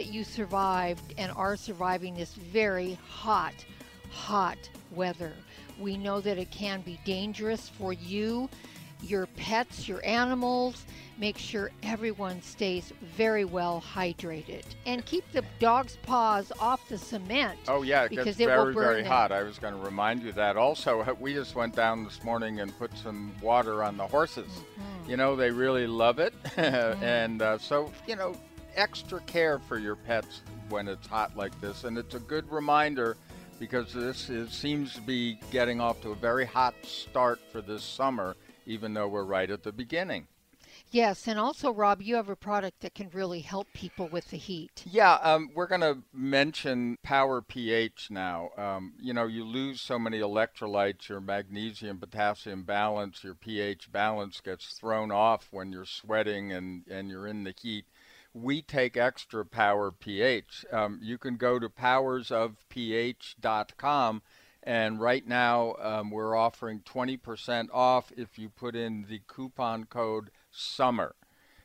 that you survived and are surviving this very hot, hot weather. We know that it can be dangerous for you, your pets, your animals. Make sure everyone stays very well hydrated and keep the dog's paws off the cement. Oh yeah, it because gets it very very them. hot. I was going to remind you that. Also, we just went down this morning and put some water on the horses. Mm-hmm. You know, they really love it, and uh, so you know, extra care for your pets when it's hot like this, and it's a good reminder because this is, seems to be getting off to a very hot start for this summer, even though we're right at the beginning. Yes, and also, Rob, you have a product that can really help people with the heat. Yeah, um, we're going to mention Power pH now. Um, you know, you lose so many electrolytes, your magnesium potassium balance, your pH balance gets thrown off when you're sweating and, and you're in the heat. We take extra Power pH. Um, you can go to powersofph.com. And right now, um, we're offering 20% off if you put in the coupon code SUMMER.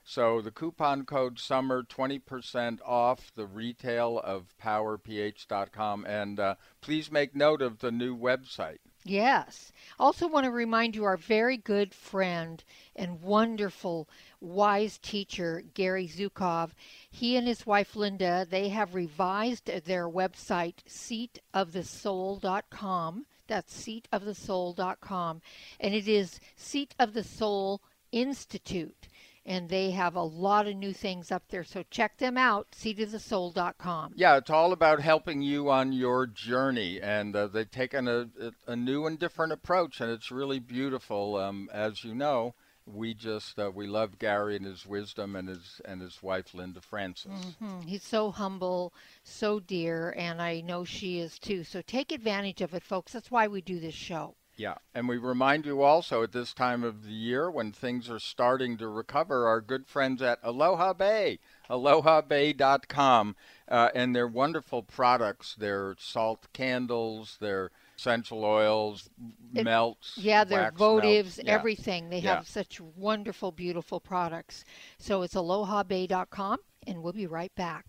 So the coupon code SUMMER, 20% off the retail of powerph.com. And uh, please make note of the new website. Yes. Also, want to remind you our very good friend and wonderful, wise teacher, Gary Zukav. He and his wife Linda, they have revised their website, seatofthesoul.com. That's seatofthesoul.com. And it is Seat of the Soul Institute. And they have a lot of new things up there. So check them out, seatofthesoul.com. Yeah, it's all about helping you on your journey. And uh, they've taken a, a new and different approach, and it's really beautiful. Um, as you know, we just uh, we love Gary and his wisdom and his and his wife Linda Francis. Hmm, He's so humble, so dear, and I know she is too. So take advantage of it, folks. That's why we do this show. Yeah, and we remind you also at this time of the year when things are starting to recover, our good friends at Aloha Bay, alohabay.com, uh, and their wonderful products, their salt candles, their essential oils, It- melts. Yeah, their wax melts. votives, Yeah. everything. They Yeah. have such wonderful, beautiful products. So it's alohabay.com, and we'll be right back.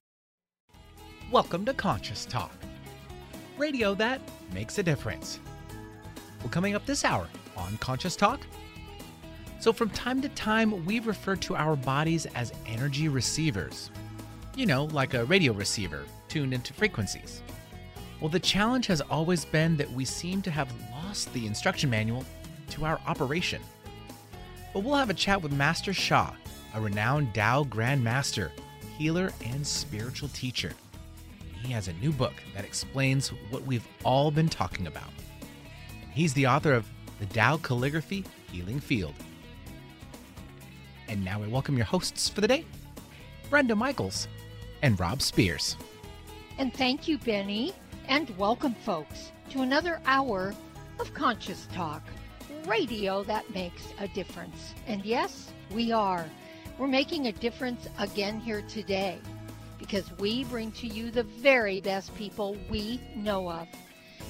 Welcome to Conscious Talk, radio that makes a difference. Well, coming up this hour on Conscious Talk. So, from time to time, we refer to our bodies as energy receivers. You know, like a radio receiver tuned into frequencies. Well, the challenge has always been that we seem to have lost the instruction manual to our operation. But we'll have a chat with Master Sha, a renowned Tao Grand Master, healer, and spiritual teacher. He has a new book that explains what we've all been talking about. He's the author of The Tao Calligraphy Healing Field. And now I welcome your hosts for the day, Brenda Michaels and Rob Spears. And thank you, Benny. And welcome, folks, to another hour of Conscious Talk, radio that makes a difference. And yes, we are. We're making a difference again here today because we bring to you the very best people we know of.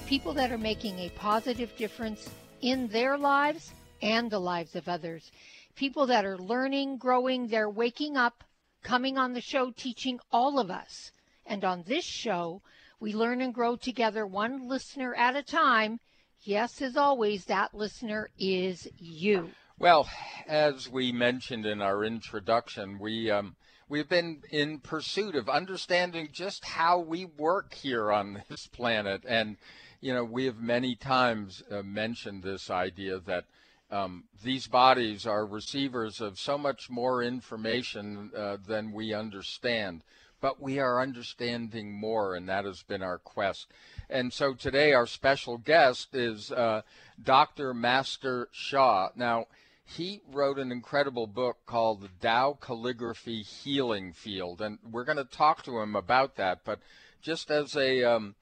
People that are making a positive difference in their lives and the lives of others. People that are learning, growing, they're waking up, coming on the show, teaching all of us. And on this show, we learn and grow together one listener at a time. Yes, as always, that listener is you. Well, as we mentioned in our introduction, we um, we've been in pursuit of understanding just how we work here on this planet, and you know we have many times uh, mentioned this idea that um, these bodies are receivers of so much more information uh, than we understand. But we are understanding more, and that has been our quest. And so today, our special guest is uh, Dr. Master Sha. Now, he wrote an incredible book called The Tao Calligraphy Healing Field, and we're going to talk to him about that. But just as a um,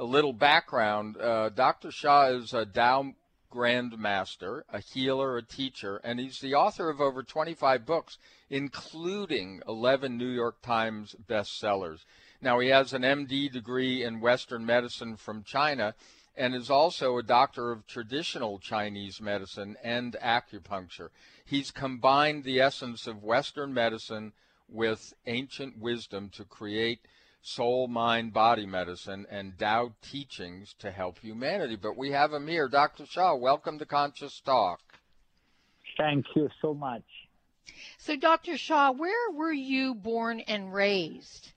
a little background, uh, Dr. Sha is a Tao Grandmaster, a healer, a teacher, and he's the author of over 25 books, including 11 New York Times bestsellers. Now, he has an MD degree in Western medicine from China and is also a doctor of traditional Chinese medicine and acupuncture. He's combined the essence of Western medicine with ancient wisdom to create soul, mind, body medicine and Tao teachings to help humanity. But we have him here. Dr. Sha, welcome to Conscious Talk. Thank you so much. So, Dr. Sha, where were you born and raised?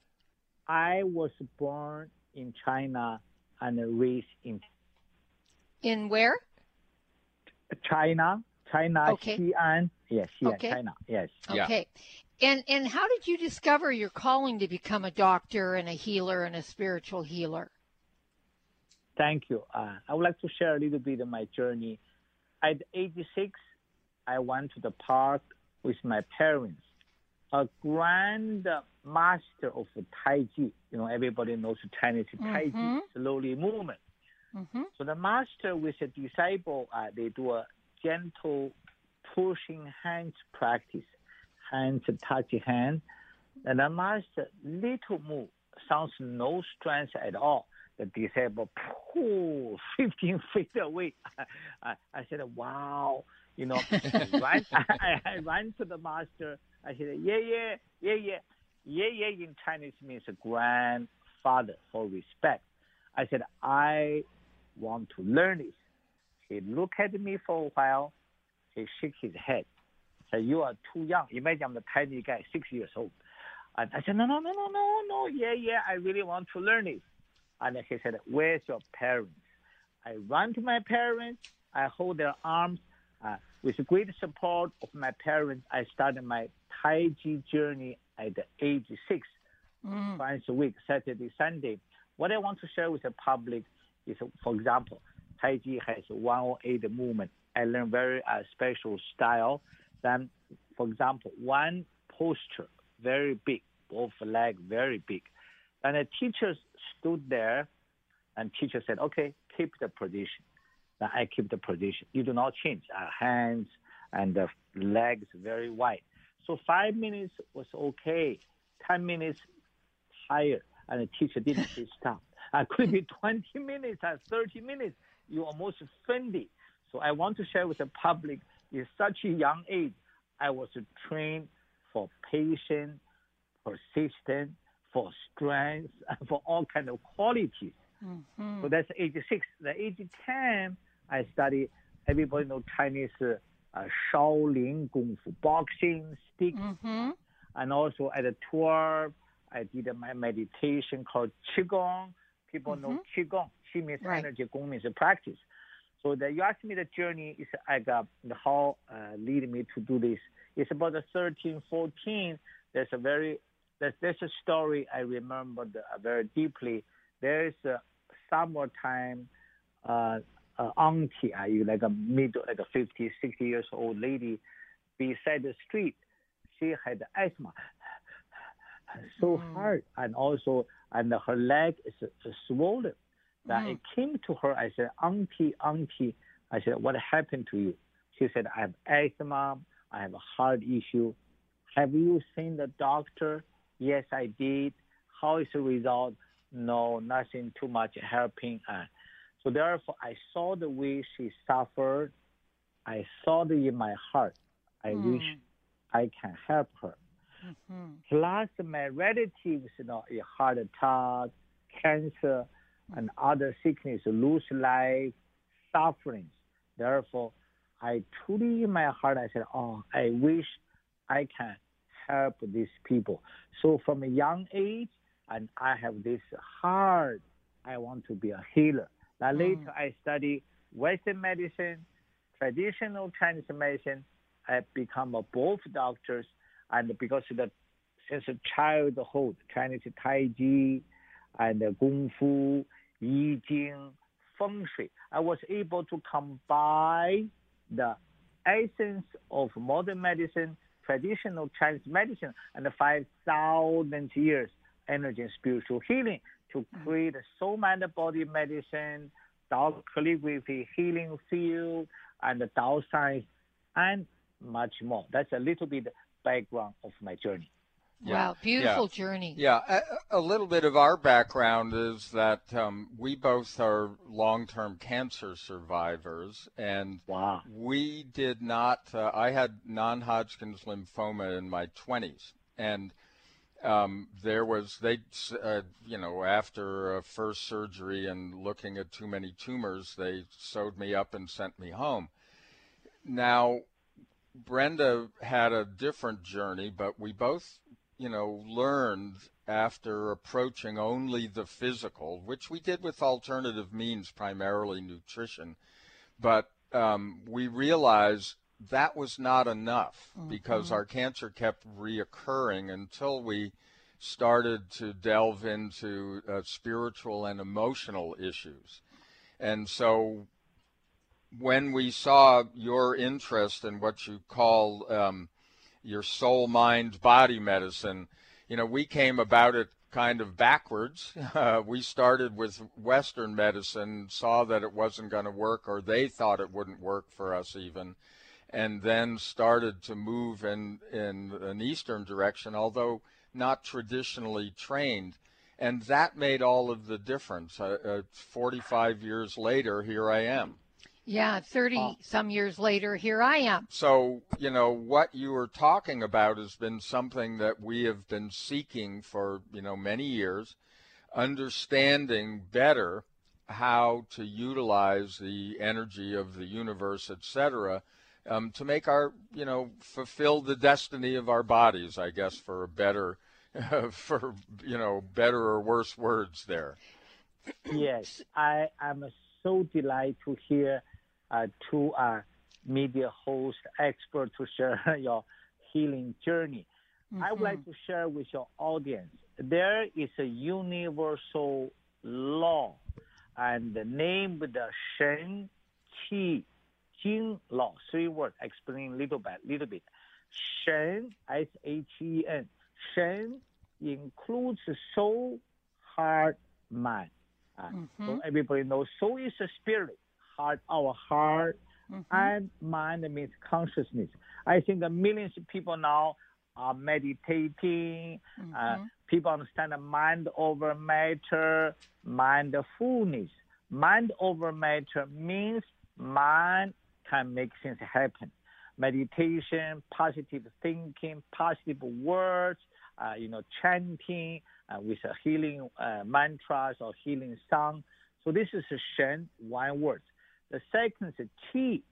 I was born in China and raised in in where? China, China, okay. Xi'an. Yes, Xi'an, okay. China. Yes. Okay. And and how did you discover your calling to become a doctor and a healer and a spiritual healer? Thank you. Uh, I would like to share a little bit of my journey. At age six, I went to the park with my parents. A grand master of Tai Chi, you know, everybody knows the Chinese Tai Chi, slowly movement. Mm-hmm. So the master with the disciple, uh, they do a gentle pushing hands practice, hands touch his hand. And the master little move, sounds no strength at all. The disciple pull 15 feet away. I, I said, wow, you know, I, ran, I, I ran to the master. I said, yeah, yeah, yeah, yeah. Yeah, yeah in Chinese means grandfather for respect. I said, I want to learn this. He looked at me for a while. He shook his head. You are too young. Imagine I'm the tiny guy, six years old. And I said, no, no, no, no, no, no. Yeah, yeah, I really want to learn it. And he said, where's your parents? I run to my parents. I hold their arms. Uh, with great support of my parents, I started my Tai Chi journey at the age six, Mm. once a week, Saturday, Sunday. What I want to share with the public is, for example, Tai Chi has 108 movement. I learned very uh, special style. Then, for example, one posture, very big, both leg very big. And the teachers stood there, and teacher said, okay, keep the position. Then I keep the position. You do not change. Our hands and the legs very wide. So five minutes was okay. Ten minutes higher, and the teacher didn't say stop. Uh, could be 20 minutes and 30 minutes. You almost offended. So I want to share with the public, in such a young age, I was trained for patience, persistence, for strength, and for all kind of qualities. Mm-hmm. So that's age six. The age 10, I study, everybody know Chinese uh, Shaolin Kung Fu, boxing, stick, Mm-hmm. and also at 12, I did my meditation called Qigong. People know Qigong. Qi means Right. energy, Gong means practice. So the, you asked me the journey is I got how uh, lead me to do this. It's about the 13, 14. There's a very there's, there's a story I remembered uh, very deeply. There's a summertime uh, uh, auntie, you like a middle, like a 50, 60 years old lady, beside the street. She had asthma, so Mm. hard, and also and her leg is uh, swollen. Then it came to her. I said, Auntie, Auntie. I said, What happened to you? She said, I have asthma. I have a heart issue. Have you seen the doctor? Yes, I did. How is the result? No, nothing too much helping. Uh, so therefore, I saw the way she suffered. I saw it in my heart. I Mm. wish I can help her. Mm-hmm. Plus, my relatives, you know, a heart attack, cancer, and other sickness, lose life, sufferings. Therefore, I truly in my heart, I said, oh, I wish I can help these people. So from a young age, and I have this heart, I want to be a healer. Now mm. later, I study Western medicine, traditional Chinese medicine. I become a both doctors, and because of the since childhood, Chinese Tai Chi and Kung Fu, Yi Shui, I was able to combine the essence of modern medicine, traditional Chinese medicine, and the 5,000 years energy and spiritual healing to Mm-hmm. create a soul mind body medicine, Tao calligraphy healing field, and the Tao science, and much more. That's a little bit background of my journey. Yeah. Wow, beautiful journey. Yeah, a, a little bit of our background is that um, we both are long-term cancer survivors, and Wow. we did not. Uh, I had non-Hodgkin's lymphoma in my 20s, and um, there was they, uh, you know, after a first surgery and looking at too many tumors, they sewed me up and sent me home. Now, Brenda had a different journey, but we both, you know, learned after approaching only the physical, which we did with alternative means, primarily nutrition, but um, we realized that was not enough because our cancer kept reoccurring until we started to delve into uh, spiritual and emotional issues. And so when we saw your interest in what you call um, your soul, mind, body medicine, you know, we came about it kind of backwards. Uh, we started with Western medicine, saw that it wasn't going to work, or they thought it wouldn't work for us even, and then started to move in, in an Eastern direction, although not traditionally trained. And that made all of the difference. Uh, uh, 45 years later, here I am. Yeah, 30 some years later, here I am. So, you know, what you were talking about has been something that we have been seeking for, you know, many years, understanding better how to utilize the energy of the universe, et cetera, um, to make our, you know, fulfill the destiny of our bodies, I guess, for a better, for, you know, better or worse words there. yes, I am so delighted to hear uh, two uh, media host expert to share your healing journey. I would like to share with your audience. There is a universal law, and the name the Shen Qi Jing law. Three words. Explain little bit. Little bit. Shen S H E N. Shen includes soul, heart, mind. Uh, So everybody knows soul is a spirit, heart our heart, and mind means consciousness. I think that millions of people now are meditating. Uh, people understand the mind over matter, mindfulness. Mind over matter means mind can make things happen. Meditation, positive thinking, positive words, uh, you know, chanting uh, with a healing uh, mantras or healing song. So this is a Shen, one word. The second is Qi.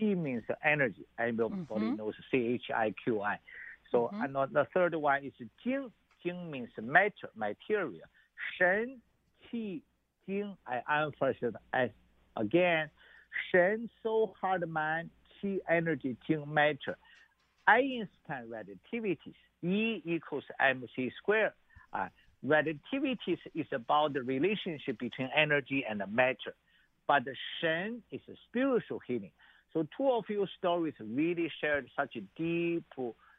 Qi means energy. I know everybody knows C H I Q I. So and the third one is Jing. Jing means matter, material. Shen, Qi, Jing. I emphasize as again. Shen, soul, heart, mind. Qi, energy. Jing, matter. Einstein relativities. E equals mc squared. Uh, relativities is about the relationship between energy and matter, but the Shen is a spiritual healing. So two of your stories really shared such a deep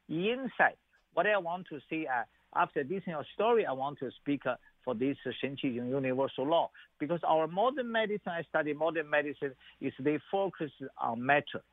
insight. What I want to say uh, after listening your story, I want to speak uh, for this uh, Shen Qi universal law because our modern medicine, I study modern medicine, is they focus on matter.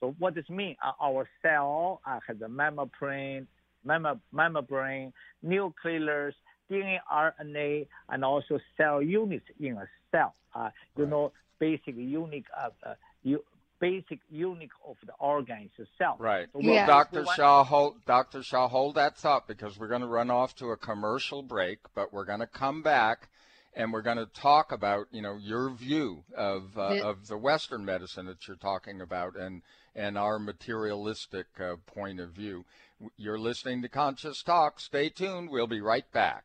So what does it mean? Uh, our cell uh, has a membrane, mem- membrane, nucleus, DNA, RNA, and also cell units in a cell. Uh, you know, basic unique, uh, uh, you, basic unit of the organ itself. Right. So Well, Yeah. Dr. Sha, hold, Dr. Sha, hold that thought because we're going to run off to a commercial break, but we're going to come back and we're going to talk about, you know, your view of uh, The- of the Western medicine that you're talking about and and our materialistic uh, point of view. You're listening to Conscious Talk. Stay tuned. We'll be right back.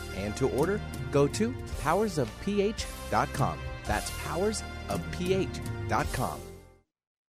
and to order, go to powersofph.com. That's powersofph.com.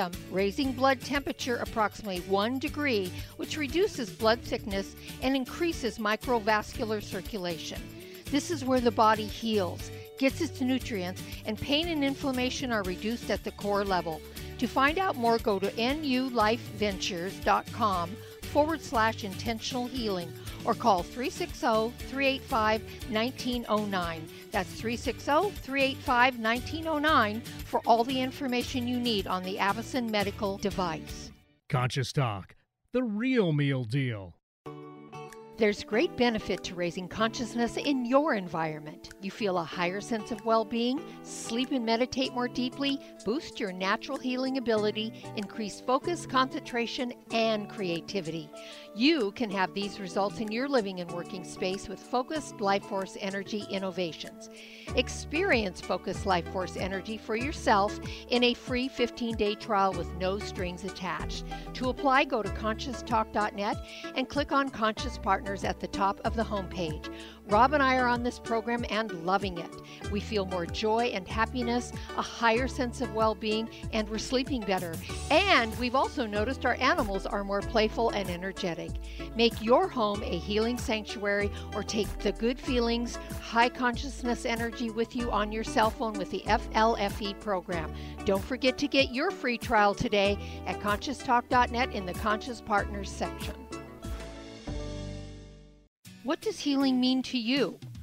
system, raising blood temperature approximately 1 degree, which reduces blood thickness and increases microvascular circulation. This is where the body heals, gets its nutrients, and pain and inflammation are reduced at the core level. To find out more, go to nulifeventures.com forward slash intentional healing or call 360 385 1909. That's 360 385 1909 for all the information you need on the Avacen medical device. Conscious Talk, the real meal deal. There's great benefit to raising consciousness in your environment. You feel a higher sense of well being, sleep and meditate more deeply, boost your natural healing ability, increase focus, concentration, and creativity. You can have these results in your living and working space with focused Life Force Energy innovations. Experience focused Life Force Energy for yourself in a free 15 day trial with no strings attached. To apply, go to conscioustalk.net and click on Conscious Partners at the top of the homepage. Rob and I are on this program and loving it. We feel more joy and happiness, a higher sense of well being, and we're sleeping better. And we've also noticed our animals are more playful and energetic. Make your home a healing sanctuary or take the good feelings, high consciousness energy with you on your cell phone with the FLFE program. Don't forget to get your free trial today at conscioustalk.net in the Conscious Partners section. What does healing mean to you?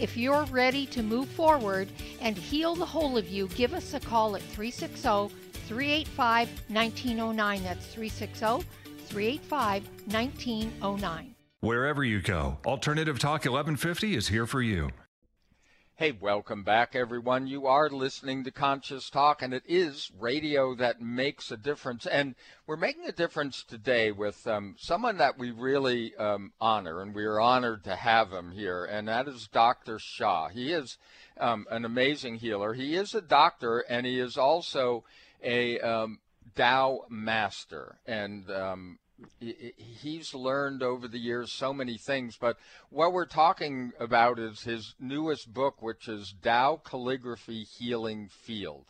If you're ready to move forward and heal the whole of you, give us a call at 360 385 1909. That's 360 385 1909. Wherever you go, Alternative Talk 1150 is here for you. Hey, welcome back, everyone. You are listening to Conscious Talk, and it is radio that makes a difference. And we're making a difference today with um, someone that we really um, honor, and we are honored to have him here, and that is Dr. Sha. He is um, an amazing healer. He is a doctor, and he is also a um, Tao master. And um, he's learned over the years so many things, but what we're talking about is his newest book, which is Tao Calligraphy Healing Field.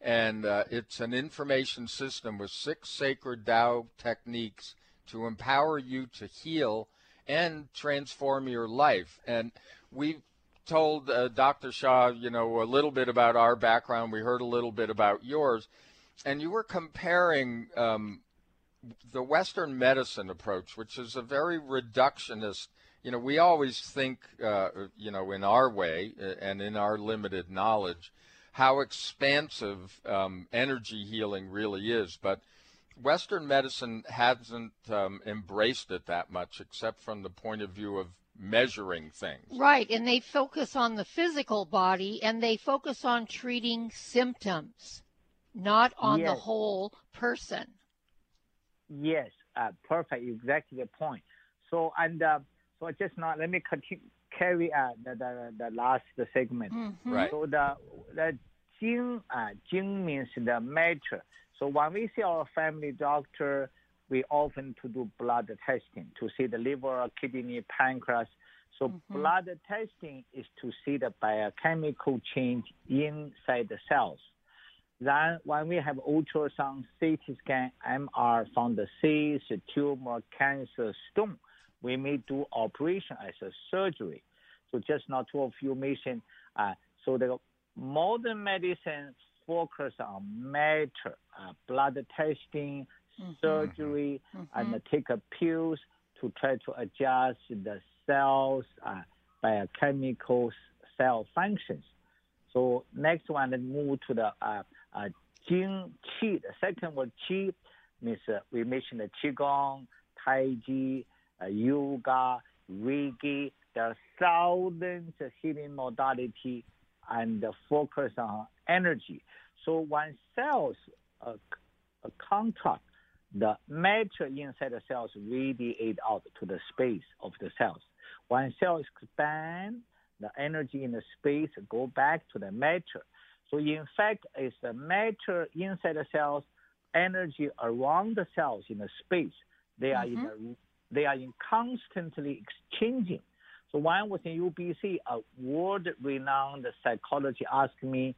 And uh, it's an information system with six sacred Tao techniques to empower you to heal and transform your life. And we've told uh, Dr. Sha, you know, a little bit about our background. We heard a little bit about yours. And you were comparing um, the Western medicine approach, which is a very reductionist. You know, we always think, uh, you know, in our way uh, and in our limited knowledge, how expansive um, energy healing really is. But Western medicine hasn't um, embraced it that much, except from the point of view of measuring things. Right, and they focus on the physical body and they focus on treating symptoms, not on the whole person. Yes, uh, perfect. Exactly the point. So and uh, so just now let me continue, carry uh, the, the the last segment. Mhm. Right. So the the Jing uh, Jing means the matter. So when we see our family doctor, we often to do blood testing to see the liver, kidney, pancreas. So Mhm. blood testing is to see the biochemical change inside the cells. Then when we have ultrasound, CT scan, MR found the cyst, tumor, cancer, stone, we may do operation as a surgery. So just now two of you mentioned, uh, so the modern medicine focus on matter, uh, blood testing, Mhm. surgery, Mhm. and take a pills to try to adjust the cells uh, biochemical cell functions. So next one, let's move to the uh, uh, Jing Qi. The second word Qi means uh, we mentioned the Qigong, Tai Chi, uh, Yoga, Reiki. There are thousands of healing modality and focus on energy. So when cells uh, contract, the matter inside the cells radiate out to the space of the cells. When cells expand, the energy in the space go back to the matter. So in fact, it's the matter inside the cells, energy around the cells in the space. They are in a, mm-hmm. they are in constantly exchanging. So when I was in UBC, a world-renowned psychologist asked me,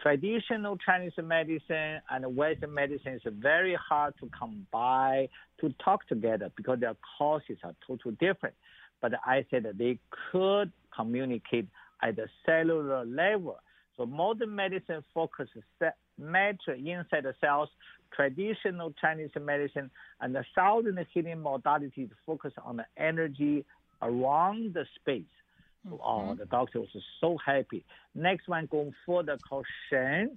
traditional Chinese medicine and Western medicine is very hard to combine, to talk together because their causes are totally different. But I said that they could communicate at the cellular level. So modern medicine focuses se- matter inside the cells. Traditional Chinese medicine and the thousand healing modalities focus on the energy around the space. So, oh, the doctor was so happy. Next one going further called Shen.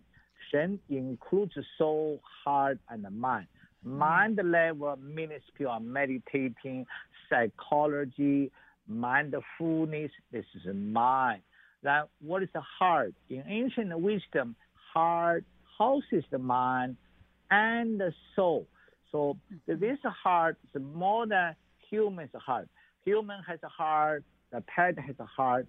Shen includes soul, heart, and the mind. Mm-hmm. Mind level means people are meditating, psychology, mindfulness. This is mind. Then what is the heart? In ancient wisdom, heart houses the mind and the soul. So mm-hmm. this heart is more than human's heart. Human has a heart, the pet has a heart,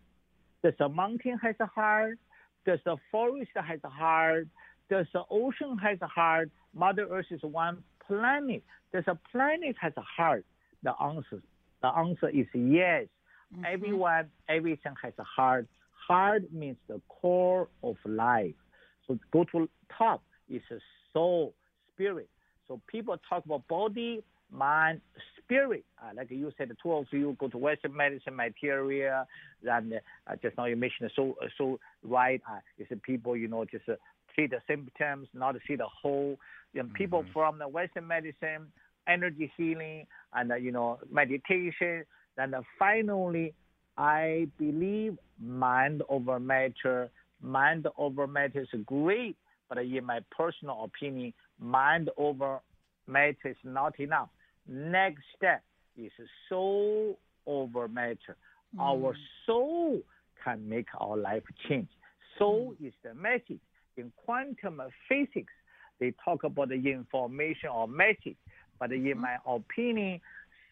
does the mountain has a heart, does the forest has a heart, does the ocean has a heart, Mother Earth is one planet, does a planet has a heart? The answer, the answer is yes. Mm-hmm. Everyone, everything has a heart. Heart means the core of life. So go to top is a soul, spirit. So people talk about body, mind, spirit. Uh, like you said, the two of you go to Western medicine material. Then uh, just now you mentioned so so right. Uh, is people you know just uh, see the symptoms, not see the whole. And people from the Western medicine, energy healing, and uh, you know meditation. Then uh, finally, I believe mind over matter. Mind over matter is great, but in my personal opinion, mind over matter is not enough. Next step is soul over matter. Mm. Our soul can make our life change. Soul mm. is the message. In quantum physics, they talk about the information or message, but in mm-hmm. my opinion,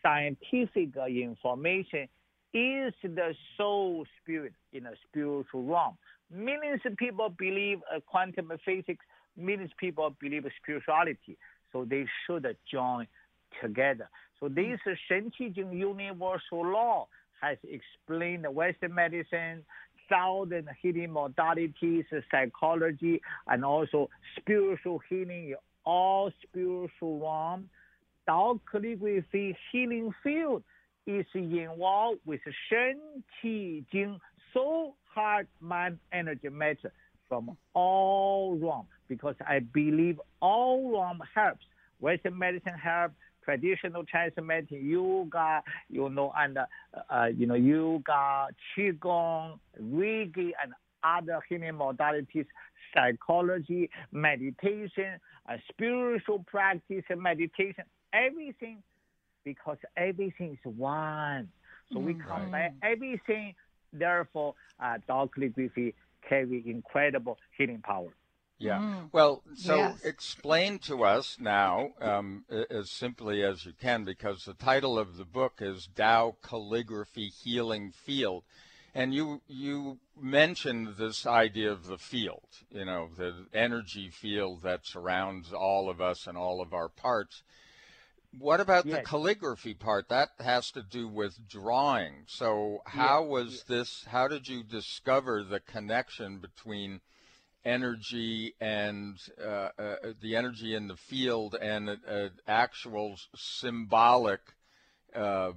scientific information is the soul spirit in a spiritual realm. Millions of people believe uh, quantum physics, millions of people believe spirituality, so they should join together. So this Shen universal law has explained the Western medicine, thousand healing modalities, psychology, and also spiritual healing in all spiritual realm. Tao calligraphy healing field is involved with Shen Qi Jing, soul, heart, mind, energy, matter from all realm because I believe all realm helps. Western medicine help, traditional Chinese medicine, yoga, you know, and uh, uh, you know, yoga, qigong, reiki, and other healing modalities, psychology, meditation, uh, spiritual practice, and meditation, everything, because everything is one. So we Mhm. combine everything. Therefore, uh, Tao calligraphy carry incredible healing power. Yeah. Mm. Well, so Yes. explain to us now, um, as simply as you can, because the title of the book is Tao Calligraphy Healing Field. And you you mentioned this idea of the field, you know, the energy field that surrounds all of us and all of our parts. What about the calligraphy part? That has to do with drawing. So how was this? How did you discover the connection between energy and uh, uh, the energy in the field and an actual symbolic uh,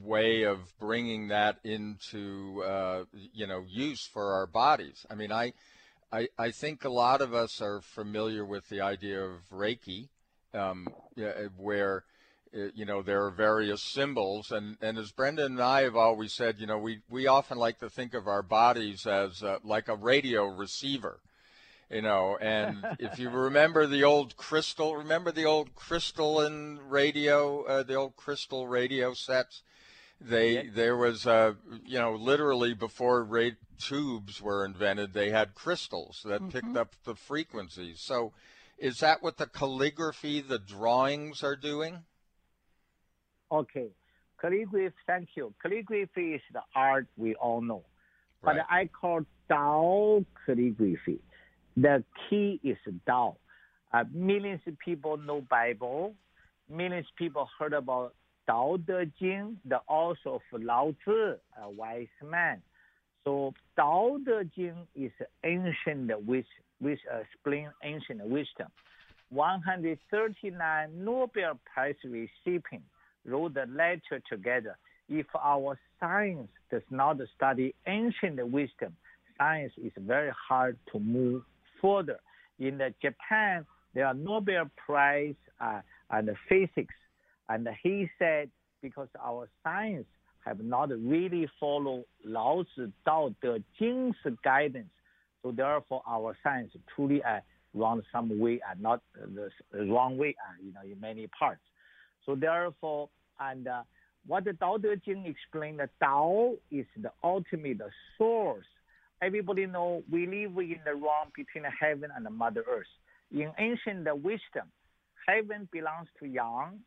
way of bringing that into uh, you know use for our bodies. I mean, I, I I think a lot of us are familiar with the idea of Reiki, um, where uh, you know there are various symbols, and and as Brenda and I have always said, you know, we we often like to think of our bodies as uh, like a radio receiver you know. And if you remember the old crystal remember the old crystalline radio uh, the old crystal radio sets? They there was uh, you know literally before ra- tubes were invented they had crystals that picked up the frequencies. So is that what the calligraphy the drawings are doing Okay, calligraphy. Thank you. Calligraphy is the art we all know, but I call Dao calligraphy. The key is Dao. Uh, millions of people know Bible. Millions of people heard about Tao Te Ching, the author of Lao Tzu, a wise man. So Tao Te Ching is ancient which which explain ancient wisdom. 139 Nobel Prize recipients wrote a letter together. If our science does not study ancient wisdom, science is very hard to move further. In the Japan, there are Nobel Prize uh, and physics, and he said because our science have not really followed Lao Tzu Dao De Jing's guidance, so therefore our science truly uh, run some way and not uh, the wrong way, uh, you know, in many parts. So therefore, and uh, what the Tao Te Ching explained, the Tao is the ultimate source. Everybody know we live in the realm between heaven and Mother Earth. In ancient the wisdom, heaven belongs to Yang,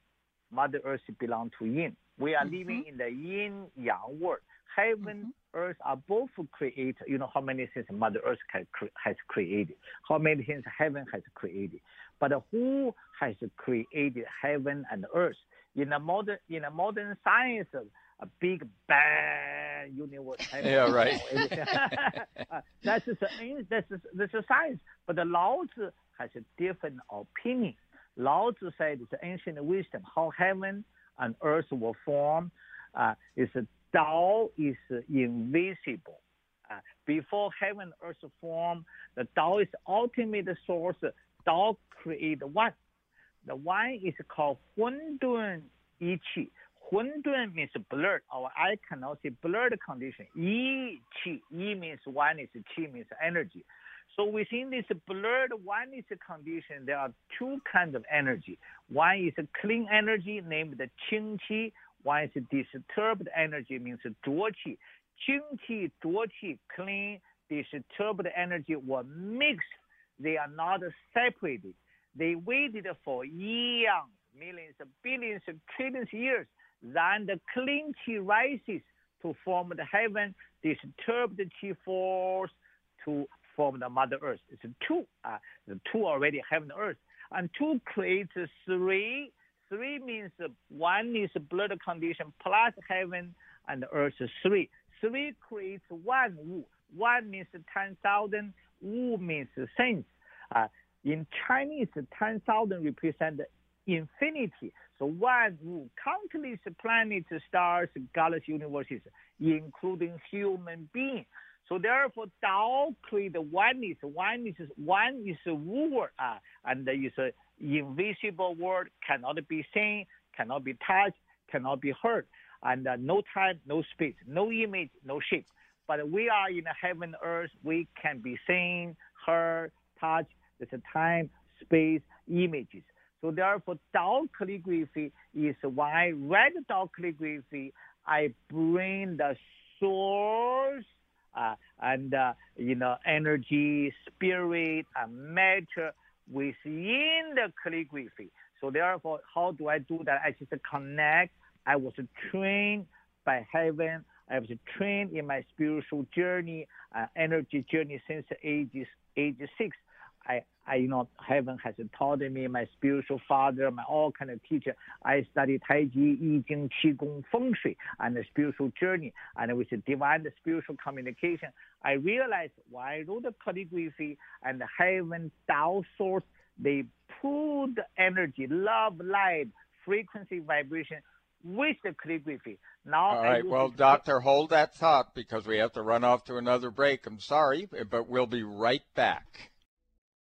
Mother Earth belongs to Yin. We are living in the Yin Yang world. Heaven, Earth are both created. You know how many things Mother Earth has created, how many things heaven has created. But who has created heaven and earth? In a modern in a modern science, a big bang universe. Yeah, right. Uh, that's a, that's that's science. But the Lao Tzu has a different opinion. Lao Tzu said it's ancient wisdom how heaven and earth were formed. Uh, is Tao is invisible. Uh, before heaven and earth formed, the Tao is ultimate source. Tao create one. The one is called Hundun Yiqi. Hundun means blurred. Our eye cannot see blurred condition. Yi Qi. Yi means one is Qi means energy. So within this blurred one is condition, there are two kinds of energy. One is a clean energy named the Qing Qi. One is disturbed energy means Duo Qi. Qing Qi, Duo Qi, clean, disturbed energy were mixed. They are not separated. They waited for eons, millions, billions, trillions of years. Then the clean rises to form the heaven, disturbed the Qi force to form the Mother Earth. It's two. Uh, the two already heaven earth. And two creates three. Three means one is blood condition plus heaven and earth three. Three creates one Wu. One means 10,000. Wu means sense. Uh, in Chinese, 10,000 represent infinity. So one Wu, countless planets, stars, galaxies, universes, including human beings. So therefore, Tao create oneness. One is one is a word, uh, and is a invisible word, cannot be seen, cannot be touched, cannot be heard, and uh, no time, no space, no image, no shape. But we are in heaven, earth. We can be seen, heard, touched. There's a time, space, images. So therefore, Tao calligraphy is why red Tao calligraphy I bring the source uh, and uh, you know energy, spirit, and matter within the calligraphy. So therefore, how do I do that? I just connect. I was trained by heaven. I was trained in my spiritual journey, uh, energy journey since age age six. I, I, you know, heaven has taught me, my spiritual father, my all kind of teacher. I studied Tai Chi, I Ching, Qigong, Feng Shui, and the spiritual journey, and with the divine spiritual communication, I realized why I wrote the calligraphy and the heaven, Tao source, they pull the energy, love, light, frequency, vibration with the calligraphy. Now, all right. Well, doctor, hold that thought because we have to run off to another break. I'm sorry, but we'll be right back.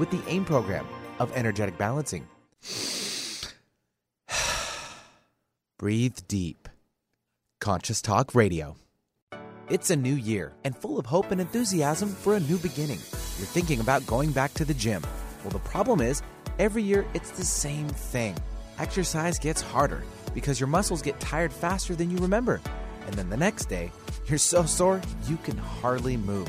with the AIM program of energetic balancing. Breathe deep. Conscious Talk Radio. It's a new year and full of hope and enthusiasm for a new beginning. You're thinking about going back to the gym. Well, the problem is, every year it's the same thing. Exercise gets harder because your muscles get tired faster than you remember. And then the next day, you're so sore you can hardly move.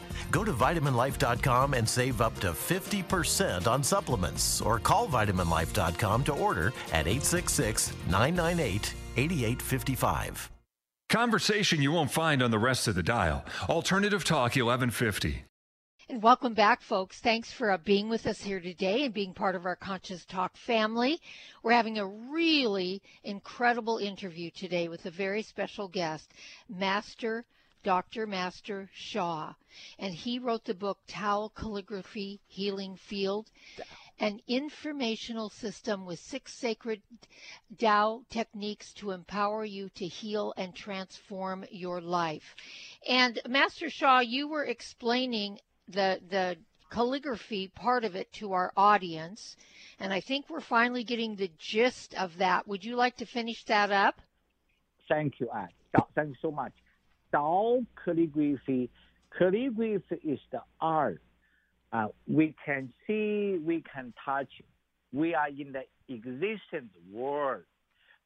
Go to vitaminlife.com and save up to 50% on supplements or call vitaminlife.com to order at 866 998 8855. Conversation you won't find on the rest of the dial. Alternative Talk 1150. And welcome back, folks. Thanks for uh, being with us here today and being part of our Conscious Talk family. We're having a really incredible interview today with a very special guest, Master Dr. Master Sha, and he wrote the book Tao Calligraphy Healing Field, an informational system with six sacred Tao techniques to empower you to heal and transform your life. And Master Sha, you were explaining the the calligraphy part of it to our audience, and I think we're finally getting the gist of that. Would you like to finish that up? Thank you, Anne. Thank you so much. Tao calligraphy. Calligraphy is the art. Uh, we can see, we can touch. We are in the existent world.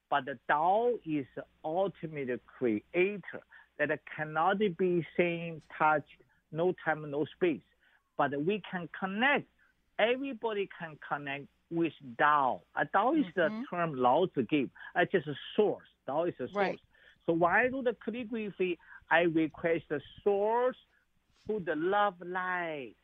But the Tao is the ultimate creator that cannot be seen, touched, no time, no space. But we can connect. Everybody can connect with Tao. Uh, Tao is mm-hmm. the term Lao Tzu gave. It's just a source. Tao is a source. Right. So why do the calligraphy, I request the source to the love light,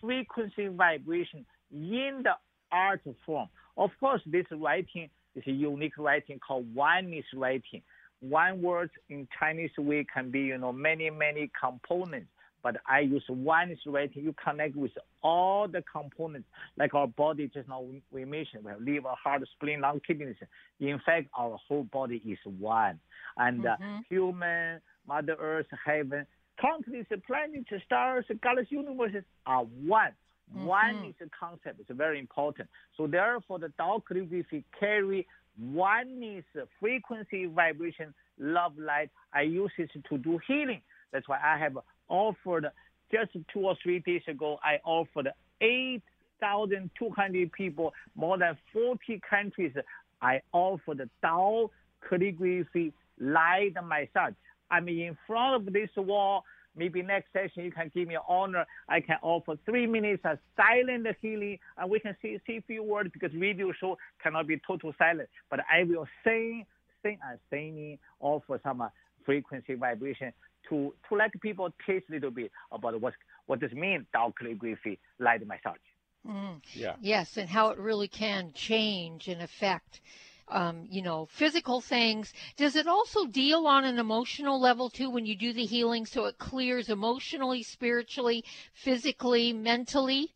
frequency vibration in the art form. Of course, this writing is a unique writing called oneness writing. One word in Chinese way can be, you know, many, many components. But I use oneness writing. You connect with all the components, like our body. Just now we mentioned, we have liver, heart, spleen, lung, kidneys. In fact, our whole body is one. And uh, Mhm. human, Mother Earth, heaven, countless planets, stars, galaxies, universes are one. One Mhm. is a concept. It's very important. So therefore, the Tao calligraphy carry oneness, frequency, vibration, love, light. I use it to do healing. That's why I have offered just two or three days ago. I offered eight thousand two hundred people, more than forty countries. I offered the Tao calligraphy light massage. I'm in front of this wall. Maybe next session you can give me honor. I can offer three minutes of silent healing, and we can see see few words because video show cannot be total silent. But I will sing, sing and singing, offer some uh, frequency vibration to to let people taste a little bit about what what does mean Tao calligraphy light massage. Mm. Yeah. Yes, and how it really can change and affect, um, you know, physical things. Does it also deal on an emotional level too when you do the healing so it clears emotionally, spiritually, physically, mentally?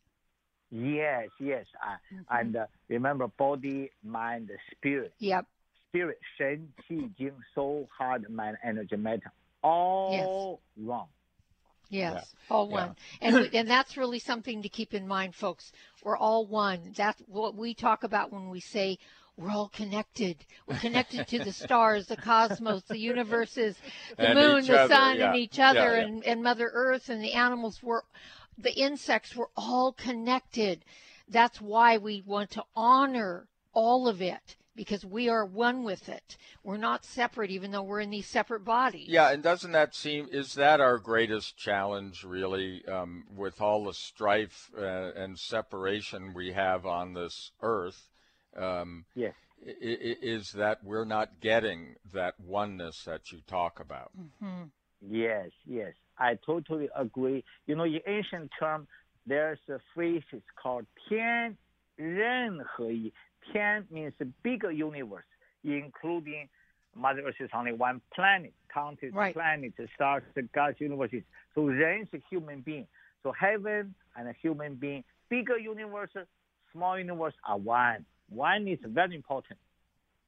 Yes, yes. Uh, And uh, remember, body, mind, spirit. Yep. Spirit, 神, qi, jing, soul, heart, mind, energy, matter. All wrong. Yes, all Yeah. one. And we- and that's really something to keep in mind, folks. We're all one. That's what we talk about when we say we're all connected. We're connected to the stars, the cosmos, the universes, the And moon, the other, sun, yeah. and each other, Yeah, yeah. And, and Mother Earth, and the animals. We're the insects. We're all connected. That's why we want to honor all of it because we are one with it. We're not separate, even though we're in these separate bodies. Yeah, and doesn't that seem is that our greatest challenge really um, with all the strife uh, and separation we have on this earth? Um, Yes. i- i- is that we're not getting that oneness that you talk about? hmm Yes, yes. I totally agree. You know, in ancient term, there's a phrase it's called 天人合一. Tian means a bigger universe, including Mother Earth is only one planet, countless Right. planets, stars, the gods, universes. So Ren is a human being. So heaven and a human being, bigger universe, small universe are one. One is very important.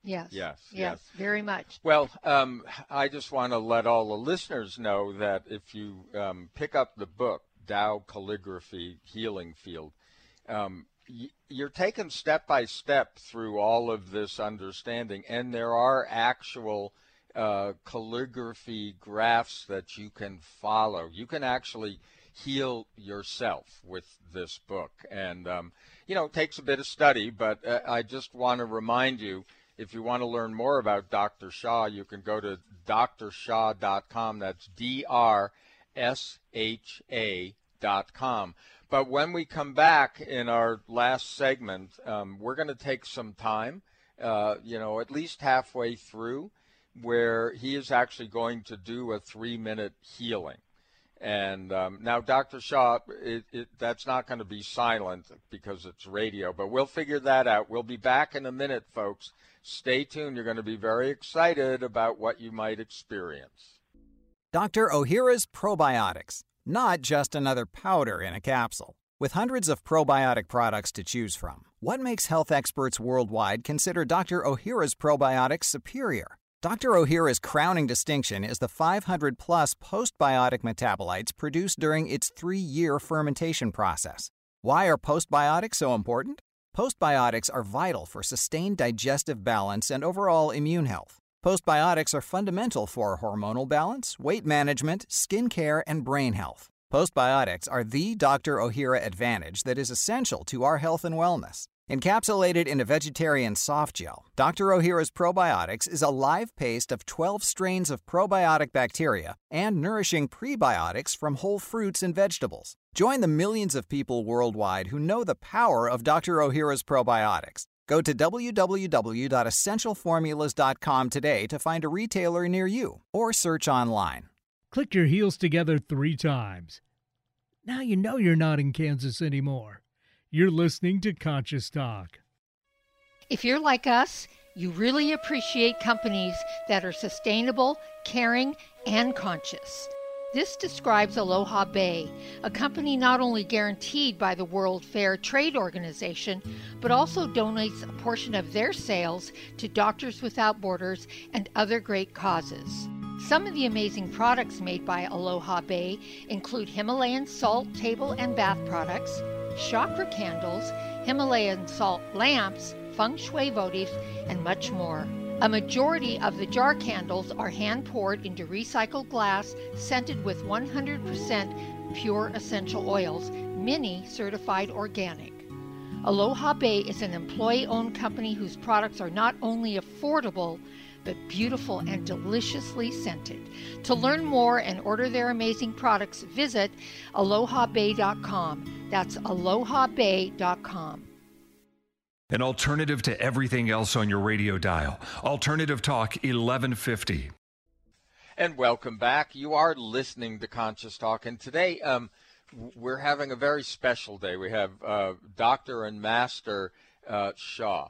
Yes. Yes, Yes. yes. Very much. Well, um, I just want to let all the listeners know that if you um, pick up the book, Tao Calligraphy Healing Field, um, you're taken step by step through all of this understanding, and there are actual uh, calligraphy graphs that you can follow. You can actually heal yourself with this book, and um, you know it takes a bit of study. But uh, I just want to remind you, if you want to learn more about Dr. Sha, you can go to drsha.com. That's D R S H A.com. But when we come back in our last segment, um, we're going to take some time, uh, you know, at least halfway through, where he is actually going to do a three minute healing. And um, now, Dr. Sha, it, it, that's not going to be silent because it's radio, but we'll figure that out. We'll be back in a minute, folks. Stay tuned. You're going to be very excited about what you might experience. Dr. Ohhira's Probiotics not just another powder in a capsule. With hundreds of probiotic products to choose from, what makes health experts worldwide consider Dr. Ohhira's probiotics superior? Dr. Ohhira's crowning distinction is the 500 plus postbiotic metabolites produced during its three year fermentation process. Why are postbiotics so important? Postbiotics are vital for sustained digestive balance and overall immune health. Postbiotics are fundamental for hormonal balance, weight management, skin care, and brain health. Postbiotics are the Dr. Ohhira advantage that is essential to our health and wellness. Encapsulated in a vegetarian soft gel, Dr. Ohhira's Probiotics is a live paste of 12 strains of probiotic bacteria and nourishing prebiotics from whole fruits and vegetables. Join the millions of people worldwide who know the power of Dr. Ohhira's probiotics. Go to www.essentialformulas.com today to find a retailer near you or search online. Click your heels together three times. Now you know you're not in Kansas anymore. You're listening to Conscious Talk. If you're like us, you really appreciate companies that are sustainable, caring, and conscious. This describes Aloha Bay, a company not only guaranteed by the World Fair Trade Organization, but also donates a portion of their sales to Doctors Without Borders and other great causes. Some of the amazing products made by Aloha Bay include Himalayan salt table and bath products, chakra candles, Himalayan salt lamps, feng shui votives, and much more. A majority of the jar candles are hand poured into recycled glass scented with 100% pure essential oils, many certified organic. Aloha Bay is an employee owned company whose products are not only affordable, but beautiful and deliciously scented. To learn more and order their amazing products, visit alohabay.com. That's alohabay.com. An alternative to everything else on your radio dial. Alternative Talk 1150. And welcome back. You are listening to Conscious Talk, and today um, we're having a very special day. We have uh, Dr. and Master uh, Sha.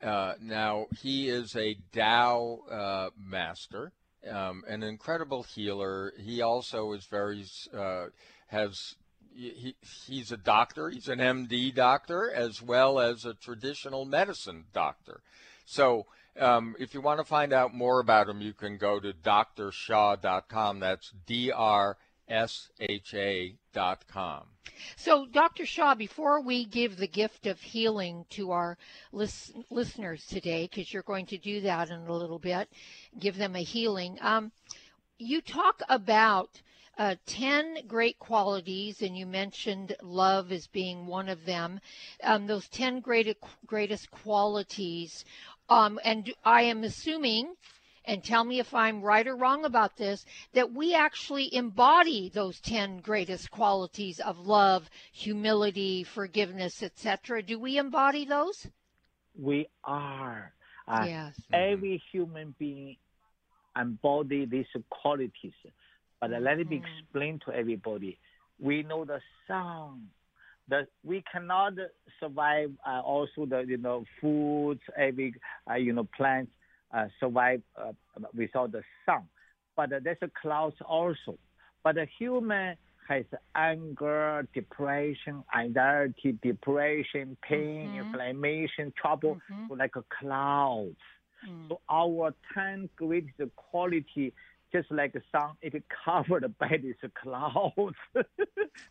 Uh, now, he is a Tao uh, master, um, an incredible healer. He also is very, uh, has he, he's a doctor. He's an MD doctor as well as a traditional medicine doctor. So um, if you want to find out more about him, you can go to drsha.com. That's D R S H A dot com. So, Dr. Sha, before we give the gift of healing to our lis- listeners today, because you're going to do that in a little bit, give them a healing, um, you talk about uh, 10 great qualities, and you mentioned love as being one of them. Um, those 10 great, greatest qualities. Um, and I am assuming, and tell me if I'm right or wrong about this, that we actually embody those 10 greatest qualities of love, humility, forgiveness, etc. Do we embody those? We are. Uh, yes. Every human being embody these qualities. But let me mm-hmm. explain to everybody. We know the sun. That we cannot survive. Uh, also, the you know foods, every uh, you know plants uh, survive uh, without the sun. But there's a clouds also. But the human has anger, depression, anxiety, depression, pain, mm-hmm. inflammation, trouble, mm-hmm. like a clouds. Mm. So our ten greatest quality just like the sun, it is covered by these clouds.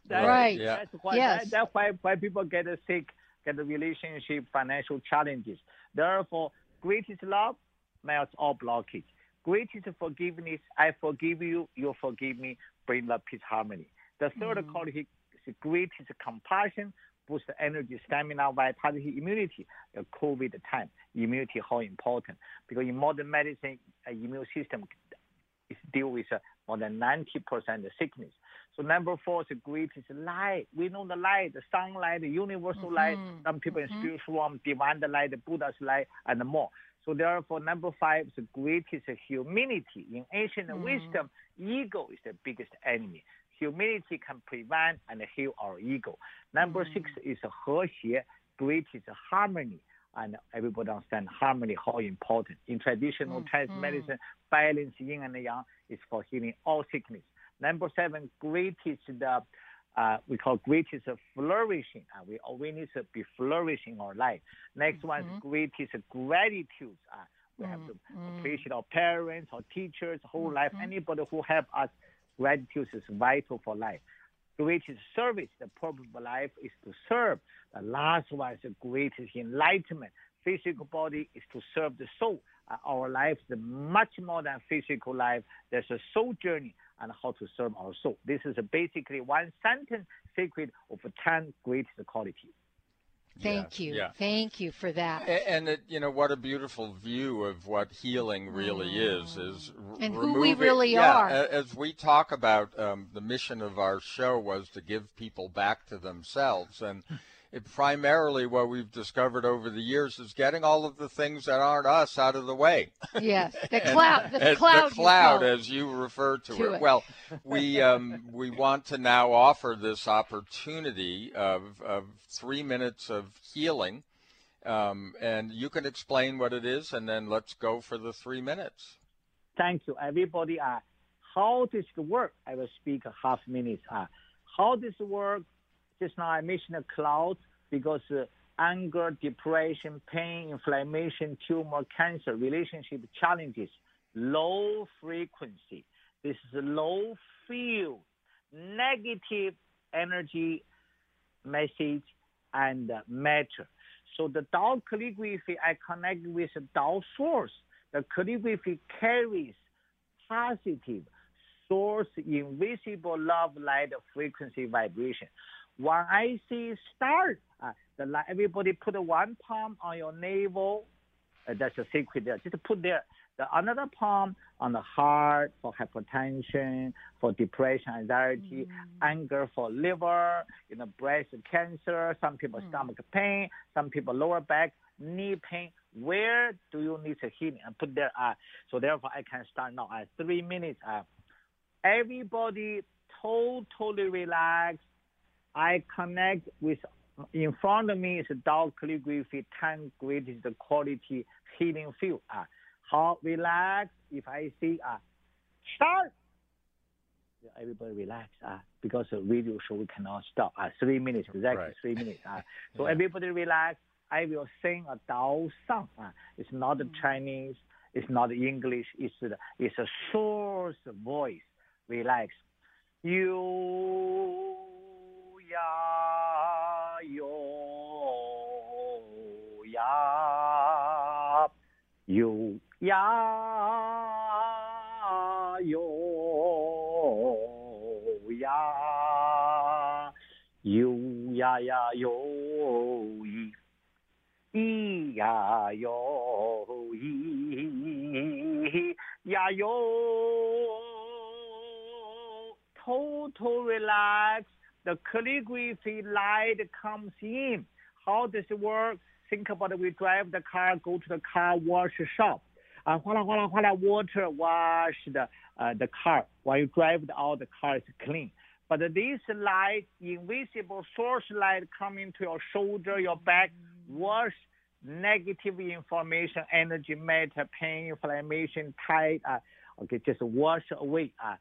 That, right. Yeah. That's why yes. that, that's why why people get sick, get the relationship, financial challenges. Therefore, greatest love melts all blockage. Greatest forgiveness, I forgive you, you forgive me, bring love, peace, harmony. The 3rd mm-hmm. quality is greatest compassion, boost energy, stamina, vitality, immunity. The COVID time, immunity how important because in modern medicine, immune system is deal with uh, more than 90% sickness. So number four is the greatest light. We know the light, the sunlight, the universal mm-hmm. light. Some people mm-hmm. in spiritual form, divine light, the Buddha's light, and more. So therefore, number five is the greatest humility. In ancient mm. wisdom, ego is the biggest enemy. Humility can prevent and heal our ego. Number mm. six is 和谐, greatest harmony. And everybody understand harmony, how important. In traditional mm. Chinese medicine, balance yin and yang is for healing all sickness. Number seven, greatest the uh, we call greatest flourishing. Uh, we always need to be flourishing our life. Next mm-hmm. one is mm-hmm. greatest gratitude. Uh, we mm-hmm. have to mm-hmm. appreciate our parents, our teachers, whole life. Mm-hmm. Anybody who help us, gratitude is vital for life. Greatest service, the purpose of life is to serve. The last one is the greatest enlightenment. Physical body is to serve the soul. Uh, our life is much more than physical life. There's a soul journey and how to serve our soul. This is basically one sentence secret of 10 greatest qualities. Thank yeah, you. Yeah. Thank you for that. And, and it, you know what a beautiful view of what healing really mm. is is and removing, who we really yeah, are. As we talk about um, the mission of our show was to give people back to themselves and it, primarily what we've discovered over the years is getting all of the things that aren't us out of the way. Yes, the cloud, the cloud, the cloud, as you refer to, to it. it. Well, we um, we want to now offer this opportunity of, of three minutes of healing, um, and you can explain what it is, and then let's go for the three minutes. Thank you, everybody. Uh, how does it work? I will speak a half minute. Uh, how does it work? Just now I mentioned the clouds because uh, anger, depression, pain, inflammation, tumor, cancer, relationship challenges, low frequency. This is a low field, negative energy message and uh, matter. So the Tao calligraphy, I connect with the Tao source. The calligraphy carries positive source, invisible love light frequency vibration. When I see start, uh, the everybody put one palm on your navel. Uh, that's a secret there. Just put there the another palm on the heart for hypertension, for depression, anxiety, mm. anger for liver, you know, breast cancer, some people mm. stomach pain, some people lower back, knee pain. Where do you need a healing? And put there. Uh, so therefore, I can start now. Uh, three minutes. Uh, everybody totally relax I connect with in front of me is Tao calligraphy 10 greatest quality healing field. Uh, how relax if I see uh, start. Everybody relax uh, because the radio show we cannot stop. Uh, three minutes, exactly right. three minutes. Uh. So yeah. everybody relax. I will sing a Dao song. Uh. It's not mm. Chinese. It's not English. It's, it's a source voice. Relax. You ya yo ya yo ya yo ya yo ya ya yo yi yi ya yo yi ya yo total relax the calligraphy light comes in. How does it work? Think about it. We drive the car, go to the car wash shop. Uh, voila, voila, water wash the, uh, the car. While you drive out, the car is clean. But this light, invisible source light coming to your shoulder, your back, wash negative information, energy, matter, pain, inflammation, tight. Uh, okay, just wash away. Uh,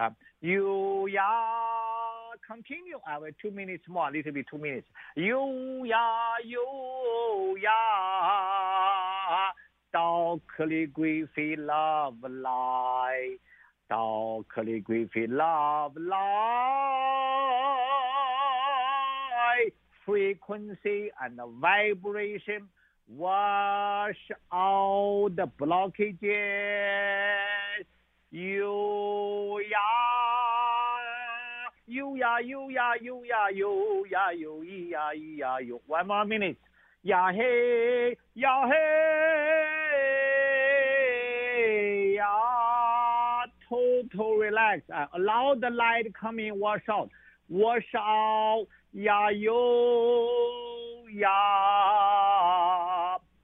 uh, you, yeah continue our two minutes more, a little bit two minutes. You ya you ya, Dao calligraphy love light. 到克里贵妃 love light frequency and vibration wash out the blockages. You ya, you ya, you ya, you ya, you ya, you ya, ya, you. One more minute. Ya hey, ya hey, ya. Total relax. Uh, allow the light come in, wash out, wash out. Ya yo, ya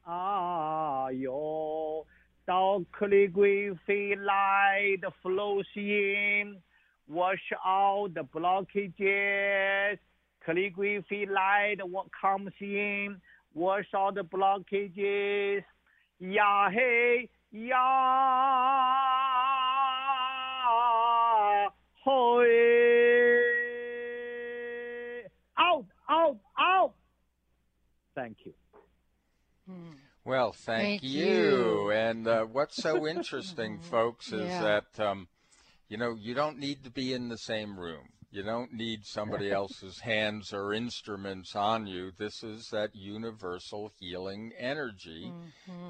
ah yo. 到克里贵妃 light flows in, wash out the blockages, calligraphy light, what comes in, wash out the blockages. Yeah. hey, Yeah. hoi. Out, out, out. Thank you. Hmm. Well, thank, thank you. you. And uh, what's so interesting, folks, is yeah. that um, you know you don't need to be in the same room. You don't need somebody else's hands or instruments on you. This is that universal healing energy.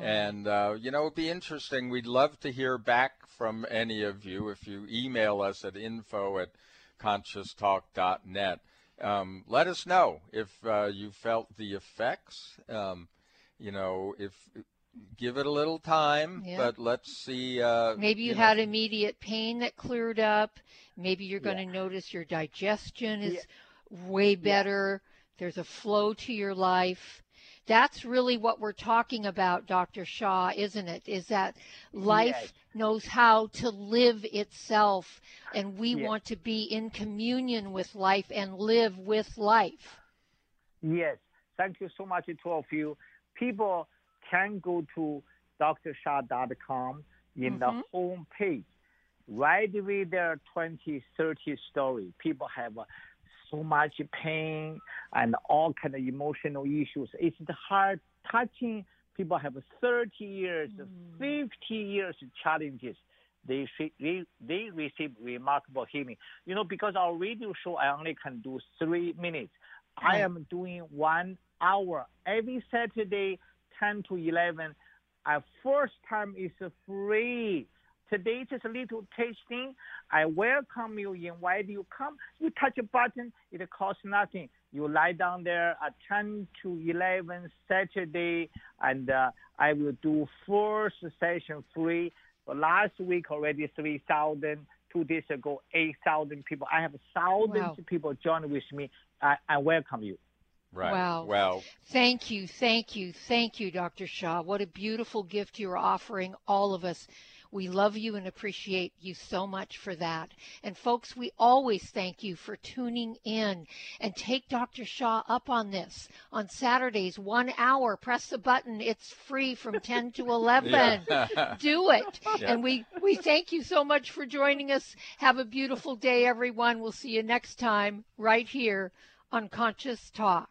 And, uh, you know, it'd be interesting. We'd love to hear back from any of you if you email us at info at conscioustalk.net. Um, let us know if uh, you felt the effects. Um, you know, if give it a little time, Yeah. but let's see. Uh, Maybe you know, had immediate pain that cleared up. Maybe you're going to notice your digestion is way better. There's a flow to your life. That's really what we're talking about, Dr. Sha, isn't it? Is that life Yes. knows how to live itself, and we Yes. want to be in communion with life and live with life. Yes, thank you so much to all of you. People can go to drsha.com in the Mhm. home page. Right away there, 20, 30 story. People have uh, so much pain and all kind of emotional issues. It's the heart touching. People have 30 years, 50 years challenges. They, they, they receive remarkable healing. You know, because our radio show, I only can do three minutes. I am doing one hour every Saturday, 10 to 11. Our first time is free. Today just a little tasting. I welcome you, invite you. Come, you touch a button. It costs nothing. You lie down there at 10 to 11 Saturday, and uh, I will do first session free. Last week already 3,000. Two days ago, 8,000 people. I have thousands Wow. of people join with me. I, I welcome you. Right. Wow. Well, Thank you, thank you, thank you, Dr. Sha. What a beautiful gift you're offering all of us. We love you and appreciate you so much for that. And folks, we always thank you for tuning in and take Dr. Sha up on this. On Saturdays, one hour, press the button. It's free from 10 to 11. Yeah. Do it. Yeah. And we, we thank you so much for joining us. Have a beautiful day, everyone. We'll see you next time right here on Conscious Talk.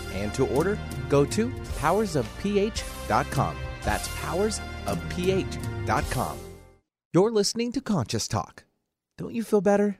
and to order, go to powersofph.com. That's powersofph.com. You're listening to Conscious Talk. Don't you feel better?